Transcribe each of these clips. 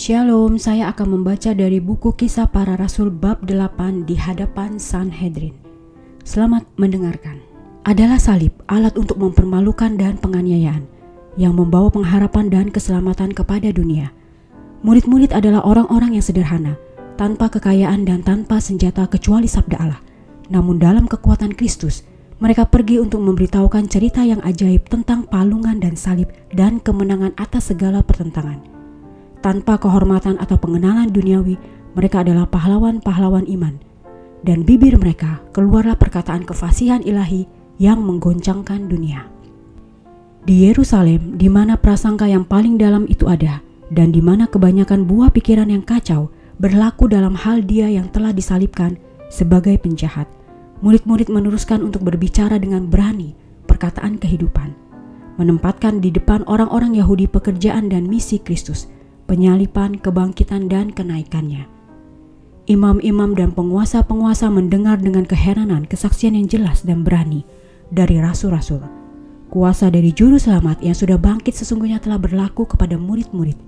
Shalom, saya akan membaca dari buku kisah para rasul bab 8 di hadapan Sanhedrin. Selamat mendengarkan. Adalah salib alat untuk mempermalukan dan penganiayaan yang membawa pengharapan dan keselamatan kepada dunia. Murid-murid adalah orang-orang yang sederhana, tanpa kekayaan dan tanpa senjata kecuali sabda Allah. Namun dalam kekuatan Kristus, mereka pergi untuk memberitahukan cerita yang ajaib tentang palungan dan salib dan kemenangan atas segala pertentangan. Tanpa kehormatan atau pengenalan duniawi, mereka adalah pahlawan-pahlawan iman. Dan bibir mereka keluarlah perkataan kefasihan ilahi yang menggoncangkan dunia. Di Yerusalem, di mana prasangka yang paling dalam itu ada, dan di mana kebanyakan buah pikiran yang kacau berlaku dalam hal dia yang telah disalibkan sebagai penjahat, murid-murid meneruskan untuk berbicara dengan berani perkataan kehidupan, menempatkan di depan orang-orang Yahudi pekerjaan dan misi Kristus, penyalipan, kebangkitan, dan kenaikannya. Imam-imam dan penguasa-penguasa mendengar dengan keheranan kesaksian yang jelas dan berani dari rasul-rasul. Kuasa dari juru selamat yang sudah bangkit sesungguhnya telah berlaku kepada murid-murid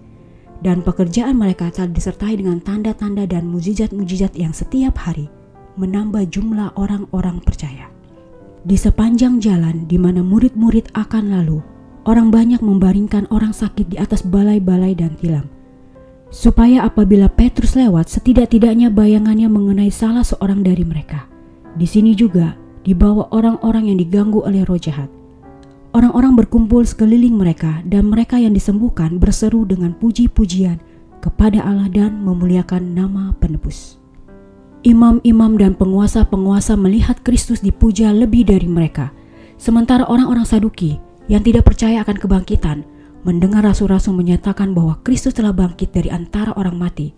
dan pekerjaan mereka telah disertai dengan tanda-tanda dan mujizat-mujizat yang setiap hari menambah jumlah orang-orang percaya. Di sepanjang jalan di mana murid-murid akan lalu, orang banyak membaringkan orang sakit di atas balai-balai dan tilam. Supaya apabila Petrus lewat, setidak-tidaknya bayangannya mengenai salah seorang dari mereka. Di sini juga dibawa orang-orang yang diganggu oleh roh jahat. Orang-orang berkumpul sekeliling mereka dan mereka yang disembuhkan berseru dengan puji-pujian kepada Allah dan memuliakan nama penebus. Imam-imam dan penguasa-penguasa melihat Kristus dipuja lebih dari mereka. Sementara orang-orang Saduki yang tidak percaya akan kebangkitan mendengar rasul-rasul menyatakan bahwa Kristus telah bangkit dari antara orang mati.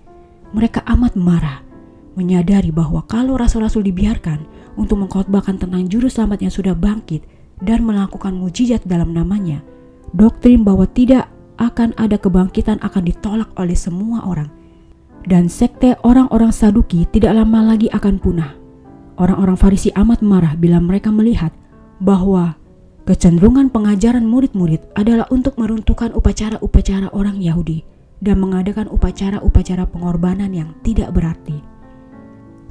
Mereka amat marah, menyadari bahwa kalau rasul-rasul dibiarkan untuk mengkhotbahkan tentang juru selamat yang sudah bangkit dan melakukan mujizat dalam namanya, doktrin bahwa tidak akan ada kebangkitan akan ditolak oleh semua orang dan sekte orang-orang Saduki tidak lama lagi akan punah. Orang-orang Farisi amat marah bila mereka melihat bahwa kecenderungan pengajaran murid-murid adalah untuk meruntuhkan upacara-upacara orang Yahudi dan mengadakan upacara-upacara pengorbanan yang tidak berarti.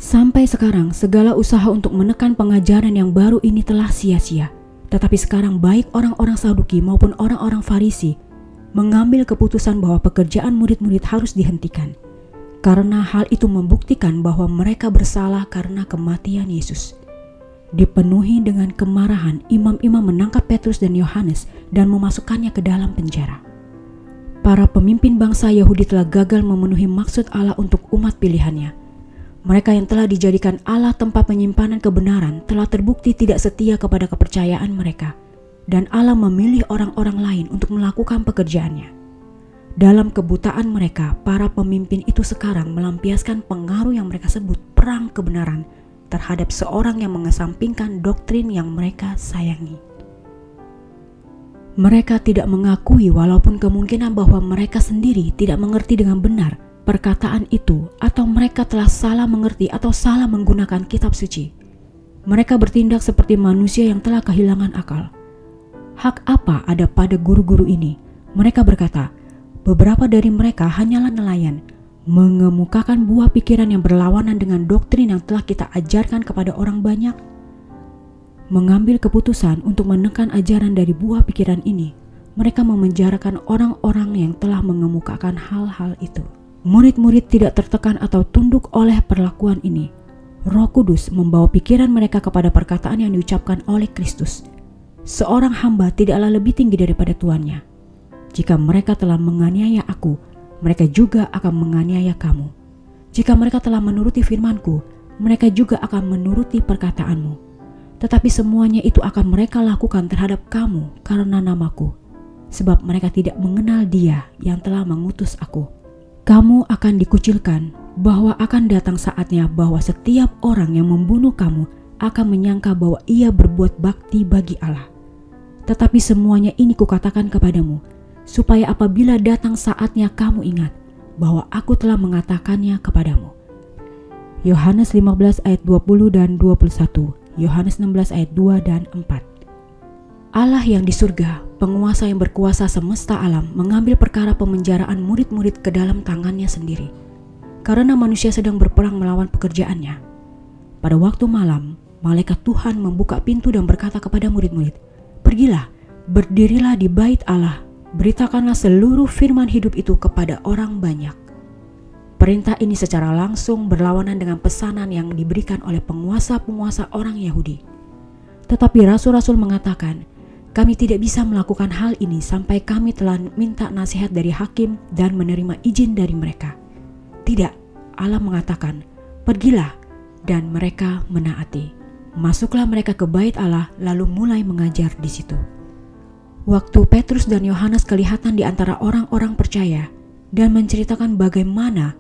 Sampai sekarang, segala usaha untuk menekan pengajaran yang baru ini telah sia-sia. Tetapi sekarang baik orang-orang Saduki maupun orang-orang Farisi mengambil keputusan bahwa pekerjaan murid-murid harus dihentikan karena hal itu membuktikan bahwa mereka bersalah karena kematian Yesus. Dipenuhi dengan kemarahan, imam-imam menangkap Petrus dan Yohanes dan memasukkannya ke dalam penjara. Para pemimpin bangsa Yahudi telah gagal memenuhi maksud Allah untuk umat pilihannya. Mereka yang telah dijadikan Allah tempat penyimpanan kebenaran telah terbukti tidak setia kepada kepercayaan mereka, dan Allah memilih orang-orang lain untuk melakukan pekerjaannya. Dalam kebutaan mereka, para pemimpin itu sekarang melampiaskan pengaruh yang mereka sebut perang kebenaran terhadap seorang yang mengesampingkan doktrin yang mereka sayangi. Mereka tidak mengakui walaupun kemungkinan bahwa mereka sendiri tidak mengerti dengan benar perkataan itu atau mereka telah salah mengerti atau salah menggunakan kitab suci. Mereka bertindak seperti manusia yang telah kehilangan akal. Hak apa ada pada guru-guru ini? Mereka berkata, Beberapa dari mereka hanyalah nelayan, mengemukakan buah pikiran yang berlawanan dengan doktrin yang telah kita ajarkan kepada orang banyak. Mengambil keputusan untuk menekan ajaran dari buah pikiran ini, mereka memenjarakan orang-orang yang telah mengemukakan hal-hal itu. Murid-murid tidak tertekan atau tunduk oleh perlakuan ini. Roh Kudus membawa pikiran mereka kepada perkataan yang diucapkan oleh Kristus. Seorang hamba tidaklah lebih tinggi daripada tuannya jika mereka telah menganiaya aku, mereka juga akan menganiaya kamu. Jika mereka telah menuruti firmanku, mereka juga akan menuruti perkataanmu. Tetapi semuanya itu akan mereka lakukan terhadap kamu karena namaku, sebab mereka tidak mengenal dia yang telah mengutus aku. Kamu akan dikucilkan bahwa akan datang saatnya bahwa setiap orang yang membunuh kamu akan menyangka bahwa ia berbuat bakti bagi Allah. Tetapi semuanya ini kukatakan kepadamu, supaya apabila datang saatnya kamu ingat bahwa aku telah mengatakannya kepadamu. Yohanes 15 ayat 20 dan 21, Yohanes 16 ayat 2 dan 4. Allah yang di surga penguasa yang berkuasa semesta alam mengambil perkara pemenjaraan murid-murid ke dalam tangannya sendiri. Karena manusia sedang berperang melawan pekerjaannya. Pada waktu malam, malaikat Tuhan membuka pintu dan berkata kepada murid-murid, "Pergilah, berdirilah di bait Allah, beritakanlah seluruh firman hidup itu kepada orang banyak." Perintah ini secara langsung berlawanan dengan pesanan yang diberikan oleh penguasa-penguasa orang Yahudi. Tetapi rasul-rasul mengatakan, kami tidak bisa melakukan hal ini sampai kami telah minta nasihat dari hakim dan menerima izin dari mereka. Tidak, Allah mengatakan, "Pergilah," dan mereka menaati. Masuklah mereka ke bait Allah, lalu mulai mengajar di situ. Waktu Petrus dan Yohanes kelihatan di antara orang-orang percaya dan menceritakan bagaimana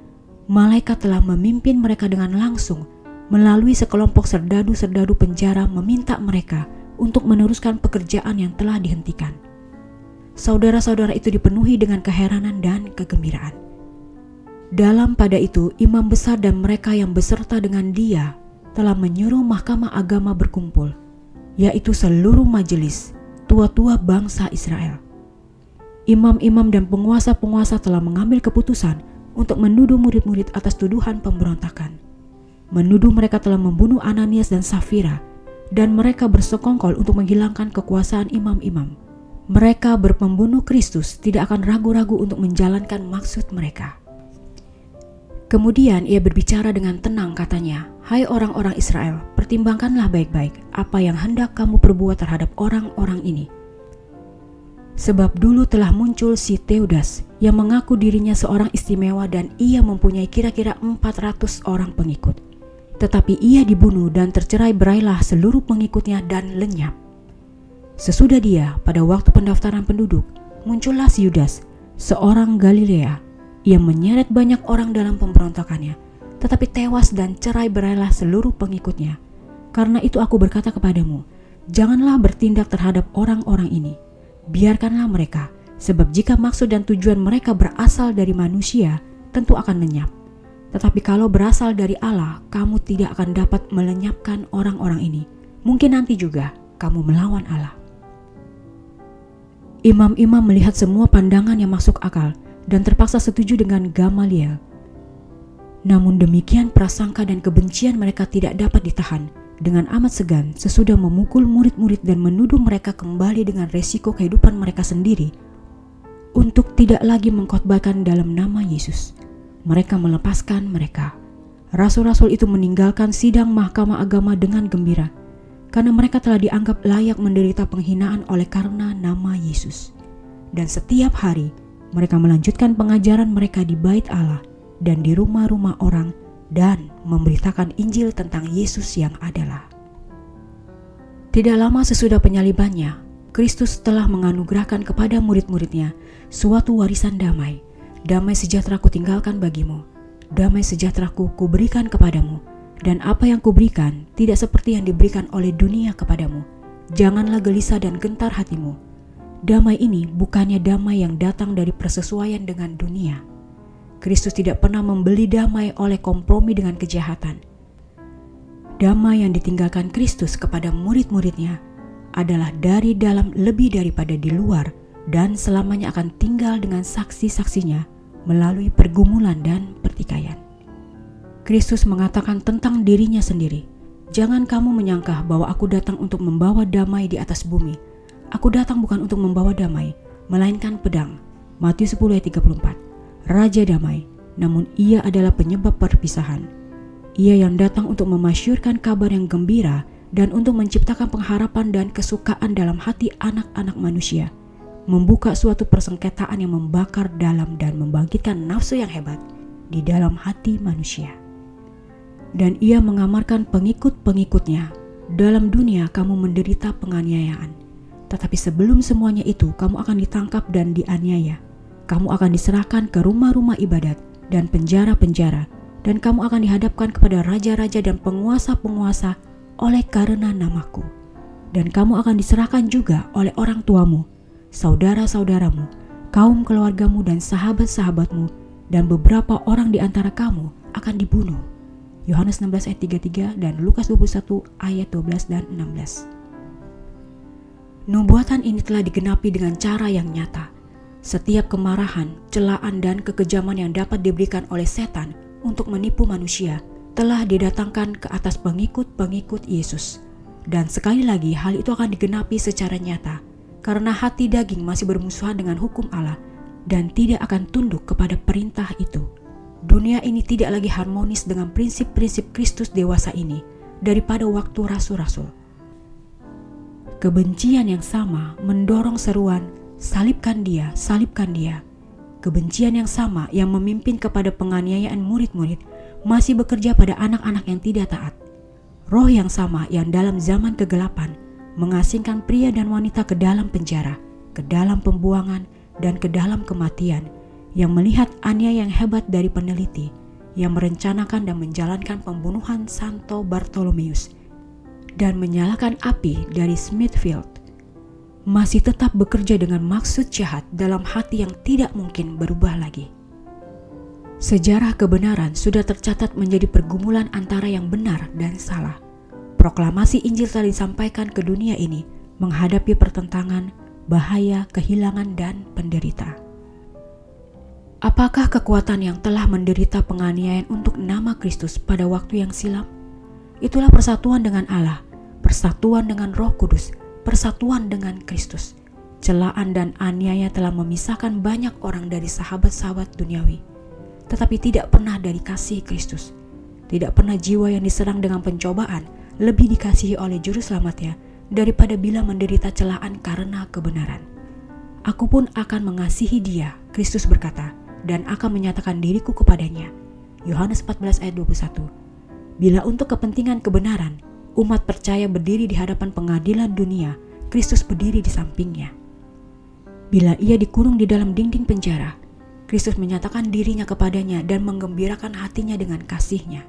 malaikat telah memimpin mereka dengan langsung melalui sekelompok serdadu-serdadu penjara meminta mereka untuk meneruskan pekerjaan yang telah dihentikan. Saudara-saudara itu dipenuhi dengan keheranan dan kegembiraan. Dalam pada itu, imam besar dan mereka yang beserta dengan dia telah menyuruh mahkamah agama berkumpul, yaitu seluruh majelis tua-tua bangsa Israel. Imam-imam dan penguasa-penguasa telah mengambil keputusan untuk menuduh murid-murid atas tuduhan pemberontakan. Menuduh mereka telah membunuh Ananias dan Safira dan mereka bersekongkol untuk menghilangkan kekuasaan imam-imam. Mereka berpembunuh Kristus tidak akan ragu-ragu untuk menjalankan maksud mereka. Kemudian ia berbicara dengan tenang katanya, Hai orang-orang Israel, pertimbangkanlah baik-baik apa yang hendak kamu perbuat terhadap orang-orang ini. Sebab dulu telah muncul si Teudas yang mengaku dirinya seorang istimewa dan ia mempunyai kira-kira 400 orang pengikut. Tetapi ia dibunuh dan tercerai berailah seluruh pengikutnya dan lenyap. Sesudah dia, pada waktu pendaftaran penduduk, muncullah si Yudas, seorang Galilea, yang menyeret banyak orang dalam pemberontakannya, tetapi tewas dan cerai berailah seluruh pengikutnya. Karena itu aku berkata kepadamu, janganlah bertindak terhadap orang-orang ini. Biarkanlah mereka, sebab jika maksud dan tujuan mereka berasal dari manusia, tentu akan lenyap. Tetapi kalau berasal dari Allah, kamu tidak akan dapat melenyapkan orang-orang ini. Mungkin nanti juga kamu melawan Allah. Imam-imam melihat semua pandangan yang masuk akal dan terpaksa setuju dengan Gamaliel. Namun demikian prasangka dan kebencian mereka tidak dapat ditahan dengan amat segan sesudah memukul murid-murid dan menuduh mereka kembali dengan resiko kehidupan mereka sendiri untuk tidak lagi mengkhotbahkan dalam nama Yesus mereka melepaskan mereka. Rasul-rasul itu meninggalkan sidang mahkamah agama dengan gembira karena mereka telah dianggap layak menderita penghinaan oleh karena nama Yesus. Dan setiap hari mereka melanjutkan pengajaran mereka di bait Allah dan di rumah-rumah orang dan memberitakan Injil tentang Yesus yang adalah. Tidak lama sesudah penyalibannya, Kristus telah menganugerahkan kepada murid-muridnya suatu warisan damai Damai sejahtera ku tinggalkan bagimu, damai sejahtera ku kuberikan kepadamu, dan apa yang kuberikan tidak seperti yang diberikan oleh dunia kepadamu. Janganlah gelisah dan gentar hatimu. Damai ini bukannya damai yang datang dari persesuaian dengan dunia. Kristus tidak pernah membeli damai oleh kompromi dengan kejahatan. Damai yang ditinggalkan Kristus kepada murid-muridnya adalah dari dalam lebih daripada di luar dan selamanya akan tinggal dengan saksi-saksinya melalui pergumulan dan pertikaian. Kristus mengatakan tentang dirinya sendiri, Jangan kamu menyangka bahwa aku datang untuk membawa damai di atas bumi. Aku datang bukan untuk membawa damai, melainkan pedang. Matius 10 ayat 34. Raja damai, namun ia adalah penyebab perpisahan. Ia yang datang untuk memasyurkan kabar yang gembira dan untuk menciptakan pengharapan dan kesukaan dalam hati anak-anak manusia membuka suatu persengketaan yang membakar dalam dan membangkitkan nafsu yang hebat di dalam hati manusia. Dan ia mengamarkan pengikut-pengikutnya, dalam dunia kamu menderita penganiayaan. Tetapi sebelum semuanya itu kamu akan ditangkap dan dianiaya. Kamu akan diserahkan ke rumah-rumah ibadat dan penjara-penjara dan kamu akan dihadapkan kepada raja-raja dan penguasa-penguasa oleh karena namaku. Dan kamu akan diserahkan juga oleh orang tuamu saudara-saudaramu, kaum keluargamu dan sahabat-sahabatmu, dan beberapa orang di antara kamu akan dibunuh. Yohanes 16 ayat 33 dan Lukas 21 ayat 12 dan 16. Nubuatan ini telah digenapi dengan cara yang nyata. Setiap kemarahan, celaan, dan kekejaman yang dapat diberikan oleh setan untuk menipu manusia telah didatangkan ke atas pengikut-pengikut Yesus. Dan sekali lagi hal itu akan digenapi secara nyata karena hati daging masih bermusuhan dengan hukum Allah dan tidak akan tunduk kepada perintah itu. Dunia ini tidak lagi harmonis dengan prinsip-prinsip Kristus dewasa ini daripada waktu rasul-rasul. Kebencian yang sama mendorong seruan salibkan dia, salibkan dia. Kebencian yang sama yang memimpin kepada penganiayaan murid-murid masih bekerja pada anak-anak yang tidak taat. Roh yang sama yang dalam zaman kegelapan mengasingkan pria dan wanita ke dalam penjara, ke dalam pembuangan, dan ke dalam kematian, yang melihat aniaya yang hebat dari peneliti, yang merencanakan dan menjalankan pembunuhan Santo Bartolomeus, dan menyalakan api dari Smithfield masih tetap bekerja dengan maksud jahat dalam hati yang tidak mungkin berubah lagi. Sejarah kebenaran sudah tercatat menjadi pergumulan antara yang benar dan salah. Proklamasi Injil telah disampaikan ke dunia ini menghadapi pertentangan, bahaya, kehilangan, dan penderita. Apakah kekuatan yang telah menderita penganiayaan untuk nama Kristus pada waktu yang silam? Itulah persatuan dengan Allah, persatuan dengan Roh Kudus, persatuan dengan Kristus. Celaan dan aniaya telah memisahkan banyak orang dari sahabat-sahabat duniawi, tetapi tidak pernah dari kasih Kristus. Tidak pernah jiwa yang diserang dengan pencobaan lebih dikasihi oleh juru selamatnya daripada bila menderita celaan karena kebenaran. Aku pun akan mengasihi dia, Kristus berkata, dan akan menyatakan diriku kepadanya. Yohanes 14 ayat 21. Bila untuk kepentingan kebenaran, umat percaya berdiri di hadapan pengadilan dunia, Kristus berdiri di sampingnya. Bila ia dikurung di dalam dinding penjara, Kristus menyatakan dirinya kepadanya dan menggembirakan hatinya dengan kasihnya.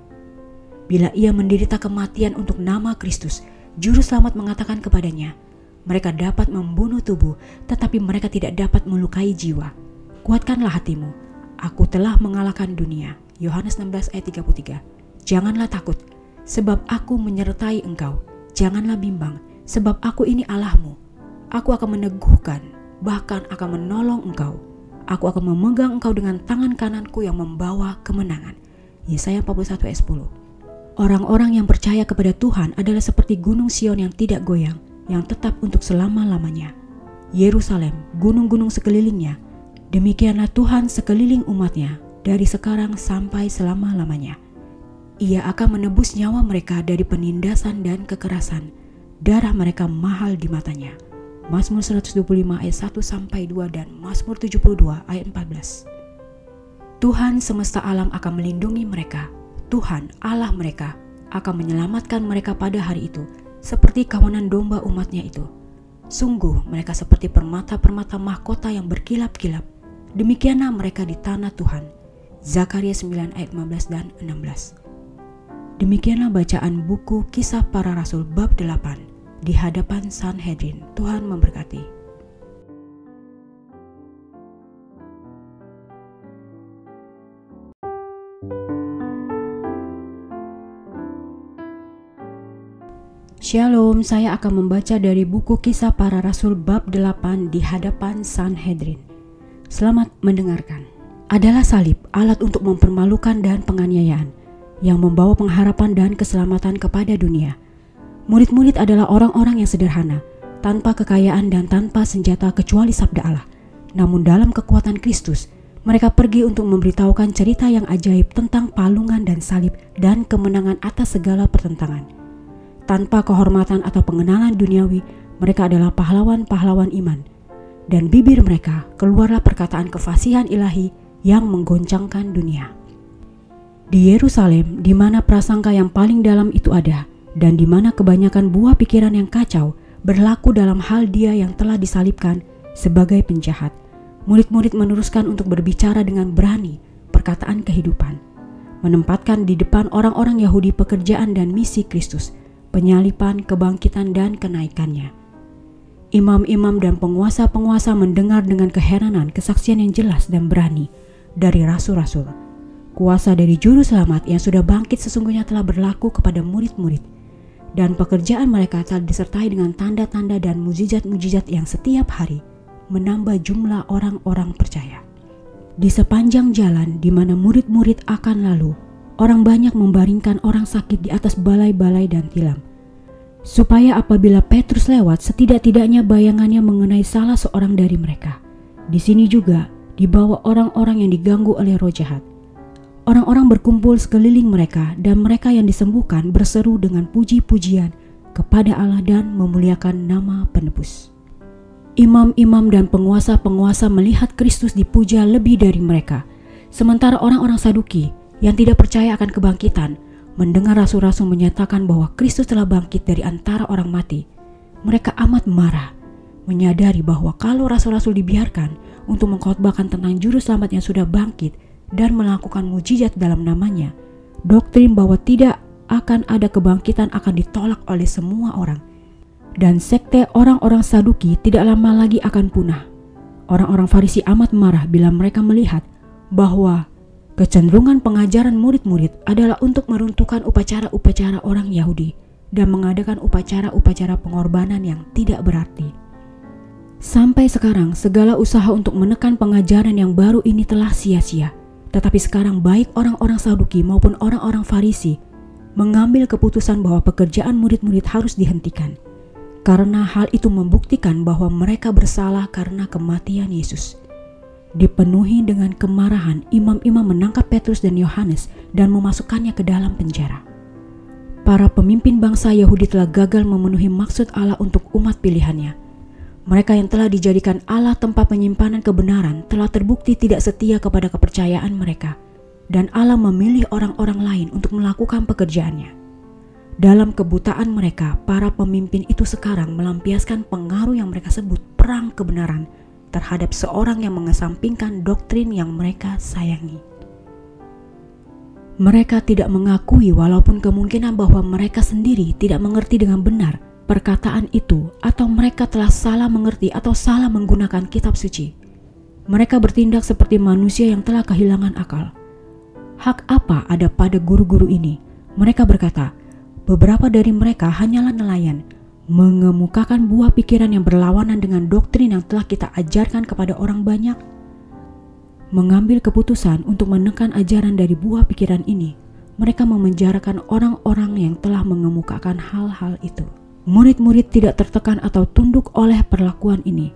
Bila ia menderita kematian untuk nama Kristus, Juru Selamat mengatakan kepadanya, mereka dapat membunuh tubuh, tetapi mereka tidak dapat melukai jiwa. Kuatkanlah hatimu, aku telah mengalahkan dunia. Yohanes 16 ayat 33 Janganlah takut, sebab aku menyertai engkau. Janganlah bimbang, sebab aku ini Allahmu. Aku akan meneguhkan, bahkan akan menolong engkau. Aku akan memegang engkau dengan tangan kananku yang membawa kemenangan. Yesaya 41 ayat 10 Orang-orang yang percaya kepada Tuhan adalah seperti gunung Sion yang tidak goyang, yang tetap untuk selama-lamanya. Yerusalem, gunung-gunung sekelilingnya, demikianlah Tuhan sekeliling umatnya dari sekarang sampai selama-lamanya. Ia akan menebus nyawa mereka dari penindasan dan kekerasan. Darah mereka mahal di matanya. Mazmur 125 ayat 1 sampai 2 dan Mazmur 72 ayat 14. Tuhan semesta alam akan melindungi mereka. Tuhan Allah mereka akan menyelamatkan mereka pada hari itu seperti kawanan domba umatnya itu. Sungguh mereka seperti permata-permata mahkota yang berkilap-kilap. Demikianlah mereka di tanah Tuhan. Zakaria 9 ayat 15 dan 16. Demikianlah bacaan buku Kisah Para Rasul bab 8 di hadapan Sanhedrin. Tuhan memberkati. Shalom, saya akan membaca dari buku Kisah Para Rasul bab 8 di hadapan Sanhedrin. Selamat mendengarkan. Adalah salib alat untuk mempermalukan dan penganiayaan yang membawa pengharapan dan keselamatan kepada dunia. Murid-murid adalah orang-orang yang sederhana, tanpa kekayaan dan tanpa senjata kecuali sabda Allah. Namun dalam kekuatan Kristus, mereka pergi untuk memberitahukan cerita yang ajaib tentang palungan dan salib dan kemenangan atas segala pertentangan. Tanpa kehormatan atau pengenalan duniawi, mereka adalah pahlawan-pahlawan iman. Dan bibir mereka keluarlah perkataan kefasihan ilahi yang menggoncangkan dunia. Di Yerusalem, di mana prasangka yang paling dalam itu ada, dan di mana kebanyakan buah pikiran yang kacau berlaku dalam hal dia yang telah disalibkan sebagai penjahat, murid-murid meneruskan untuk berbicara dengan berani perkataan kehidupan, menempatkan di depan orang-orang Yahudi pekerjaan dan misi Kristus, penyalipan, kebangkitan, dan kenaikannya. Imam-imam dan penguasa-penguasa mendengar dengan keheranan kesaksian yang jelas dan berani dari rasul-rasul Kuasa dari juru selamat yang sudah bangkit sesungguhnya telah berlaku kepada murid-murid. dan pekerjaan mereka telah disertai dengan tanda-tanda dan mujizat-mujizat yang setiap hari menambah jumlah orang-orang percaya. Di sepanjang jalan di mana murid-murid akan lalu, orang banyak membaringkan orang sakit di atas balai-balai dan tilam. Supaya apabila Petrus lewat, setidak-tidaknya bayangannya mengenai salah seorang dari mereka. Di sini juga dibawa orang-orang yang diganggu oleh roh jahat. Orang-orang berkumpul sekeliling mereka dan mereka yang disembuhkan berseru dengan puji-pujian kepada Allah dan memuliakan nama penebus. Imam-imam dan penguasa-penguasa melihat Kristus dipuja lebih dari mereka, sementara orang-orang Saduki yang tidak percaya akan kebangkitan mendengar rasul-rasul menyatakan bahwa Kristus telah bangkit dari antara orang mati. Mereka amat marah, menyadari bahwa kalau rasul-rasul dibiarkan untuk mengkhotbahkan tentang juru selamat yang sudah bangkit, dan melakukan mujizat dalam namanya, doktrin bahwa tidak akan ada kebangkitan akan ditolak oleh semua orang. Dan sekte orang-orang Saduki tidak lama lagi akan punah. Orang-orang Farisi amat marah bila mereka melihat bahwa kecenderungan pengajaran murid-murid adalah untuk meruntuhkan upacara-upacara orang Yahudi dan mengadakan upacara-upacara pengorbanan yang tidak berarti. Sampai sekarang, segala usaha untuk menekan pengajaran yang baru ini telah sia-sia tetapi sekarang baik orang-orang Saduki maupun orang-orang Farisi mengambil keputusan bahwa pekerjaan murid-murid harus dihentikan. Karena hal itu membuktikan bahwa mereka bersalah karena kematian Yesus. Dipenuhi dengan kemarahan, imam-imam menangkap Petrus dan Yohanes dan memasukkannya ke dalam penjara. Para pemimpin bangsa Yahudi telah gagal memenuhi maksud Allah untuk umat pilihannya mereka yang telah dijadikan Allah tempat penyimpanan kebenaran telah terbukti tidak setia kepada kepercayaan mereka, dan Allah memilih orang-orang lain untuk melakukan pekerjaannya. Dalam kebutaan mereka, para pemimpin itu sekarang melampiaskan pengaruh yang mereka sebut perang kebenaran terhadap seorang yang mengesampingkan doktrin yang mereka sayangi. Mereka tidak mengakui, walaupun kemungkinan bahwa mereka sendiri tidak mengerti dengan benar perkataan itu, atau mereka telah salah mengerti atau salah menggunakan kitab suci. Mereka bertindak seperti manusia yang telah kehilangan akal. Hak apa ada pada guru-guru ini? Mereka berkata, beberapa dari mereka hanyalah nelayan, mengemukakan buah pikiran yang berlawanan dengan doktrin yang telah kita ajarkan kepada orang banyak. Mengambil keputusan untuk menekan ajaran dari buah pikiran ini, mereka memenjarakan orang-orang yang telah mengemukakan hal-hal itu. Murid-murid tidak tertekan atau tunduk oleh perlakuan ini.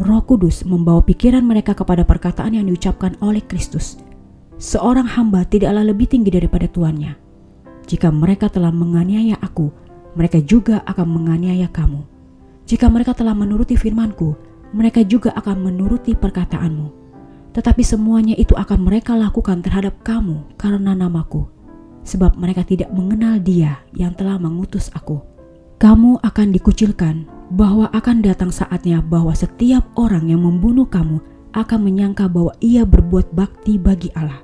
Roh Kudus membawa pikiran mereka kepada perkataan yang diucapkan oleh Kristus. Seorang hamba tidaklah lebih tinggi daripada tuannya. Jika mereka telah menganiaya aku, mereka juga akan menganiaya kamu. Jika mereka telah menuruti firmanku, mereka juga akan menuruti perkataanmu. Tetapi semuanya itu akan mereka lakukan terhadap kamu karena namaku, sebab mereka tidak mengenal dia yang telah mengutus aku kamu akan dikucilkan, bahwa akan datang saatnya bahwa setiap orang yang membunuh kamu akan menyangka bahwa ia berbuat bakti bagi Allah.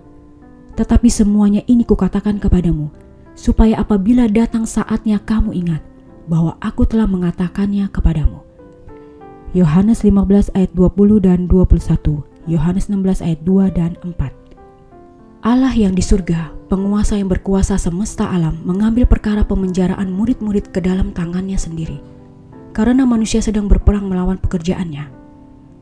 Tetapi semuanya ini kukatakan kepadamu, supaya apabila datang saatnya kamu ingat bahwa aku telah mengatakannya kepadamu. Yohanes 15 ayat 20 dan 21, Yohanes 16 ayat 2 dan 4. Allah yang di surga, penguasa yang berkuasa semesta alam, mengambil perkara pemenjaraan murid-murid ke dalam tangannya sendiri. Karena manusia sedang berperang melawan pekerjaannya.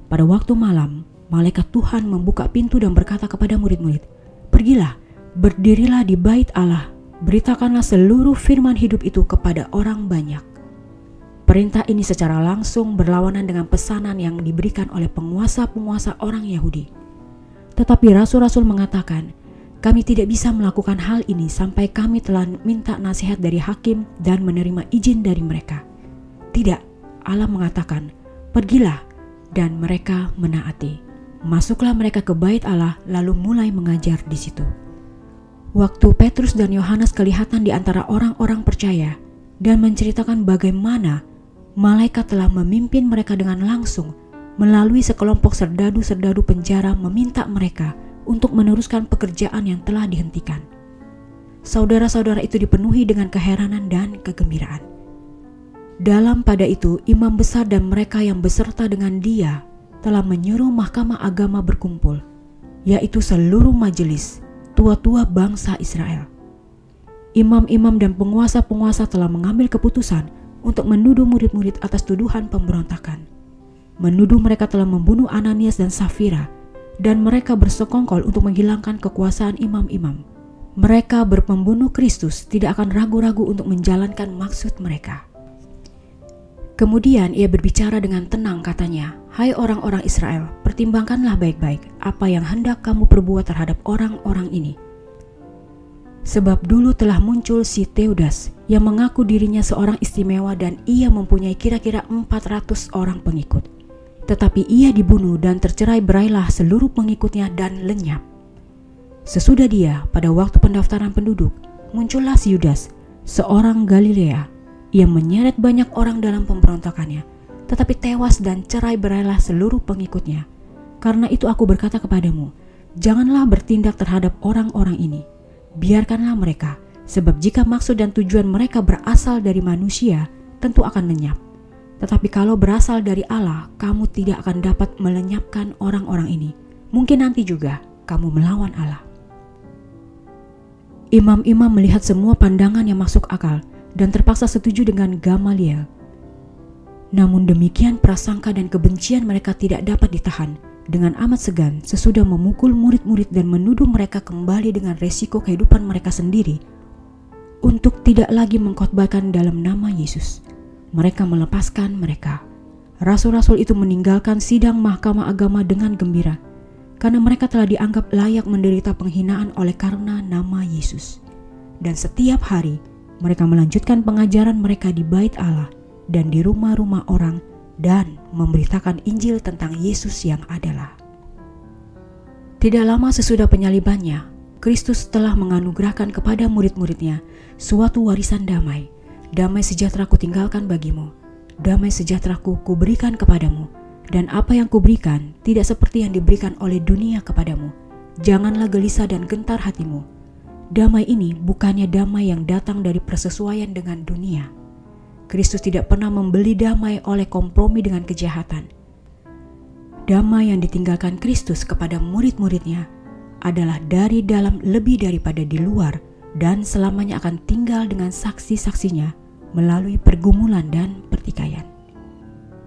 Pada waktu malam, malaikat Tuhan membuka pintu dan berkata kepada murid-murid, Pergilah, berdirilah di bait Allah, beritakanlah seluruh firman hidup itu kepada orang banyak. Perintah ini secara langsung berlawanan dengan pesanan yang diberikan oleh penguasa-penguasa orang Yahudi. Tetapi rasul-rasul mengatakan, kami tidak bisa melakukan hal ini sampai kami telah minta nasihat dari hakim dan menerima izin dari mereka. Tidak, Allah mengatakan, "Pergilah," dan mereka menaati. Masuklah mereka ke bait Allah, lalu mulai mengajar di situ. Waktu Petrus dan Yohanes kelihatan di antara orang-orang percaya dan menceritakan bagaimana malaikat telah memimpin mereka dengan langsung melalui sekelompok serdadu-serdadu penjara meminta mereka untuk meneruskan pekerjaan yang telah dihentikan. Saudara-saudara itu dipenuhi dengan keheranan dan kegembiraan. Dalam pada itu, imam besar dan mereka yang beserta dengan dia telah menyuruh mahkamah agama berkumpul, yaitu seluruh majelis tua-tua bangsa Israel. imam-imam dan penguasa-penguasa telah mengambil keputusan untuk menuduh murid-murid atas tuduhan pemberontakan. Menuduh mereka telah membunuh Ananias dan Safira, dan mereka bersekongkol untuk menghilangkan kekuasaan imam-imam. Mereka berpembunuh Kristus tidak akan ragu-ragu untuk menjalankan maksud mereka. Kemudian ia berbicara dengan tenang katanya, Hai orang-orang Israel, pertimbangkanlah baik-baik apa yang hendak kamu perbuat terhadap orang-orang ini Sebab dulu telah muncul si Teudas yang mengaku dirinya seorang istimewa dan ia mempunyai kira-kira 400 orang pengikut. Tetapi ia dibunuh dan tercerai berailah seluruh pengikutnya dan lenyap. Sesudah dia, pada waktu pendaftaran penduduk, muncullah si Yudas, seorang Galilea, yang menyeret banyak orang dalam pemberontakannya, tetapi tewas dan cerai berailah seluruh pengikutnya. Karena itu aku berkata kepadamu, janganlah bertindak terhadap orang-orang ini, biarkanlah mereka, sebab jika maksud dan tujuan mereka berasal dari manusia, tentu akan lenyap. Tetapi kalau berasal dari Allah, kamu tidak akan dapat melenyapkan orang-orang ini. Mungkin nanti juga kamu melawan Allah. Imam-imam melihat semua pandangan yang masuk akal dan terpaksa setuju dengan Gamaliel. Namun demikian prasangka dan kebencian mereka tidak dapat ditahan dengan amat segan sesudah memukul murid-murid dan menuduh mereka kembali dengan resiko kehidupan mereka sendiri untuk tidak lagi mengkhotbahkan dalam nama Yesus. Mereka melepaskan mereka. Rasul-rasul itu meninggalkan sidang mahkamah agama dengan gembira karena mereka telah dianggap layak menderita penghinaan oleh karena nama Yesus. Dan setiap hari mereka melanjutkan pengajaran mereka di bait Allah dan di rumah-rumah orang dan memberitakan Injil tentang Yesus yang adalah. Tidak lama sesudah penyalibannya, Kristus telah menganugerahkan kepada murid-muridnya suatu warisan damai. Damai sejahtera ku tinggalkan bagimu, damai sejahtera ku kuberikan kepadamu, dan apa yang kuberikan tidak seperti yang diberikan oleh dunia kepadamu. Janganlah gelisah dan gentar hatimu. Damai ini bukannya damai yang datang dari persesuaian dengan dunia Kristus tidak pernah membeli damai oleh kompromi dengan kejahatan. Damai yang ditinggalkan Kristus kepada murid-muridnya adalah dari dalam lebih daripada di luar dan selamanya akan tinggal dengan saksi-saksinya melalui pergumulan dan pertikaian.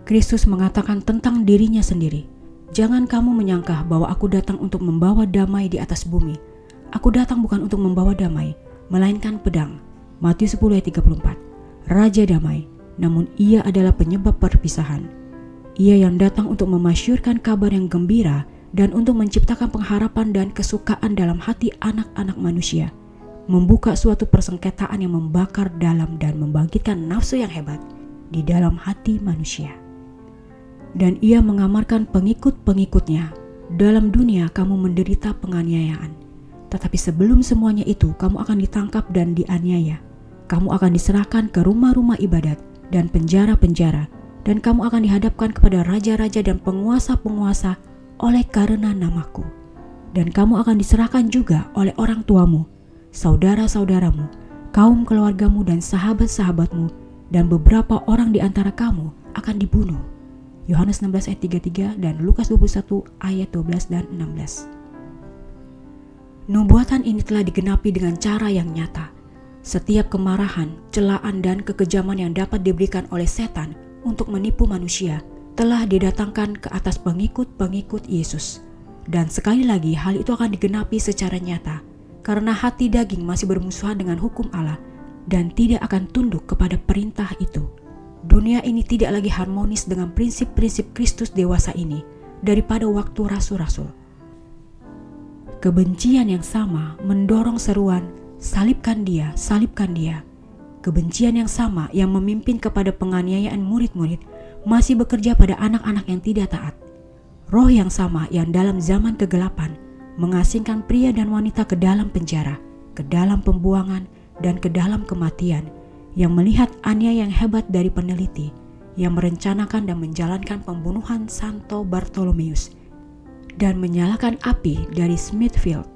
Kristus mengatakan tentang dirinya sendiri, Jangan kamu menyangka bahwa aku datang untuk membawa damai di atas bumi. Aku datang bukan untuk membawa damai, melainkan pedang. Matius 10 ayat 34. Raja Damai, namun ia adalah penyebab perpisahan. Ia yang datang untuk memasyurkan kabar yang gembira dan untuk menciptakan pengharapan dan kesukaan dalam hati anak-anak manusia, membuka suatu persengketaan yang membakar dalam dan membangkitkan nafsu yang hebat di dalam hati manusia. Dan ia mengamarkan pengikut-pengikutnya, dalam dunia kamu menderita penganiayaan, tetapi sebelum semuanya itu kamu akan ditangkap dan dianiaya kamu akan diserahkan ke rumah-rumah ibadat dan penjara-penjara, dan kamu akan dihadapkan kepada raja-raja dan penguasa-penguasa oleh karena namaku. Dan kamu akan diserahkan juga oleh orang tuamu, saudara-saudaramu, kaum keluargamu dan sahabat-sahabatmu, dan beberapa orang di antara kamu akan dibunuh. Yohanes 16 ayat 33 dan Lukas 21 ayat 12 dan 16. Nubuatan ini telah digenapi dengan cara yang nyata setiap kemarahan, celaan, dan kekejaman yang dapat diberikan oleh setan untuk menipu manusia telah didatangkan ke atas pengikut-pengikut Yesus. Dan sekali lagi hal itu akan digenapi secara nyata karena hati daging masih bermusuhan dengan hukum Allah dan tidak akan tunduk kepada perintah itu. Dunia ini tidak lagi harmonis dengan prinsip-prinsip Kristus dewasa ini daripada waktu rasul-rasul. Kebencian yang sama mendorong seruan salibkan dia, salibkan dia. Kebencian yang sama yang memimpin kepada penganiayaan murid-murid masih bekerja pada anak-anak yang tidak taat. Roh yang sama yang dalam zaman kegelapan mengasingkan pria dan wanita ke dalam penjara, ke dalam pembuangan, dan ke dalam kematian, yang melihat aniaya yang hebat dari peneliti, yang merencanakan dan menjalankan pembunuhan Santo Bartolomeus, dan menyalakan api dari Smithfield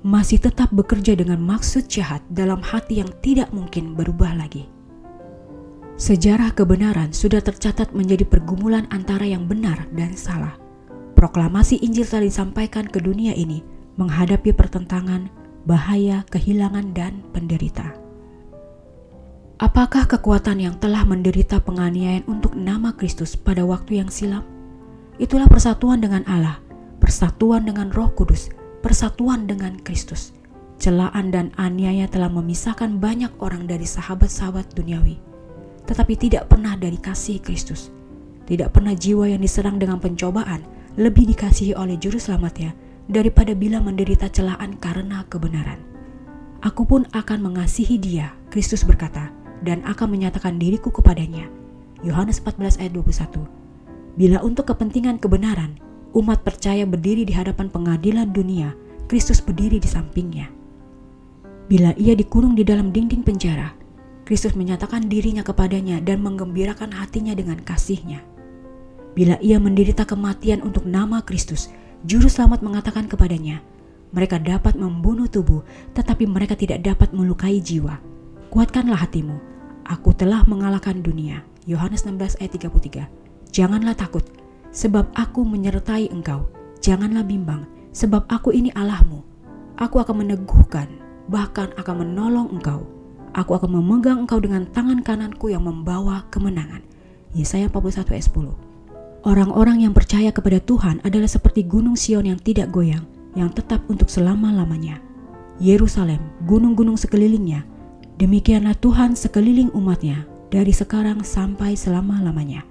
masih tetap bekerja dengan maksud jahat dalam hati yang tidak mungkin berubah lagi. Sejarah kebenaran sudah tercatat menjadi pergumulan antara yang benar dan salah. Proklamasi Injil telah disampaikan ke dunia ini menghadapi pertentangan, bahaya, kehilangan, dan penderita. Apakah kekuatan yang telah menderita penganiayaan untuk nama Kristus pada waktu yang silam? Itulah persatuan dengan Allah, persatuan dengan Roh Kudus, persatuan dengan Kristus. Celaan dan aniaya telah memisahkan banyak orang dari sahabat-sahabat duniawi, tetapi tidak pernah dari kasih Kristus. Tidak pernah jiwa yang diserang dengan pencobaan lebih dikasihi oleh Juru Selamatnya daripada bila menderita celaan karena kebenaran. Aku pun akan mengasihi dia, Kristus berkata, dan akan menyatakan diriku kepadanya. Yohanes 14 ayat 21. Bila untuk kepentingan kebenaran, umat percaya berdiri di hadapan pengadilan dunia, Kristus berdiri di sampingnya. Bila ia dikurung di dalam dinding penjara, Kristus menyatakan dirinya kepadanya dan menggembirakan hatinya dengan kasihnya. Bila ia menderita kematian untuk nama Kristus, Juru Selamat mengatakan kepadanya, mereka dapat membunuh tubuh, tetapi mereka tidak dapat melukai jiwa. Kuatkanlah hatimu, aku telah mengalahkan dunia. Yohanes 16 ayat 33. Janganlah takut, sebab aku menyertai engkau. Janganlah bimbang, sebab aku ini Allahmu. Aku akan meneguhkan, bahkan akan menolong engkau. Aku akan memegang engkau dengan tangan kananku yang membawa kemenangan. Yesaya 41 ayat 10. Orang-orang yang percaya kepada Tuhan adalah seperti gunung Sion yang tidak goyang, yang tetap untuk selama-lamanya. Yerusalem, gunung-gunung sekelilingnya, demikianlah Tuhan sekeliling umatnya dari sekarang sampai selama-lamanya.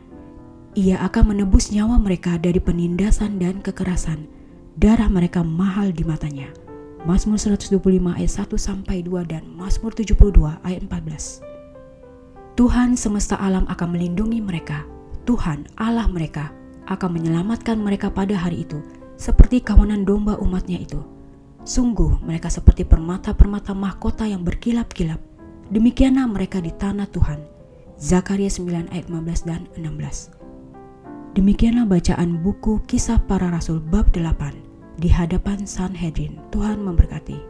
Ia akan menebus nyawa mereka dari penindasan dan kekerasan. Darah mereka mahal di matanya. Mazmur 125 ayat 1 sampai 2 dan Mazmur 72 ayat 14. Tuhan semesta alam akan melindungi mereka. Tuhan Allah mereka akan menyelamatkan mereka pada hari itu seperti kawanan domba umatnya itu. Sungguh mereka seperti permata-permata mahkota yang berkilap-kilap. Demikianlah mereka di tanah Tuhan. Zakaria 9 ayat 15 dan 16. Demikianlah bacaan buku Kisah Para Rasul bab 8 di hadapan Sanhedrin. Tuhan memberkati.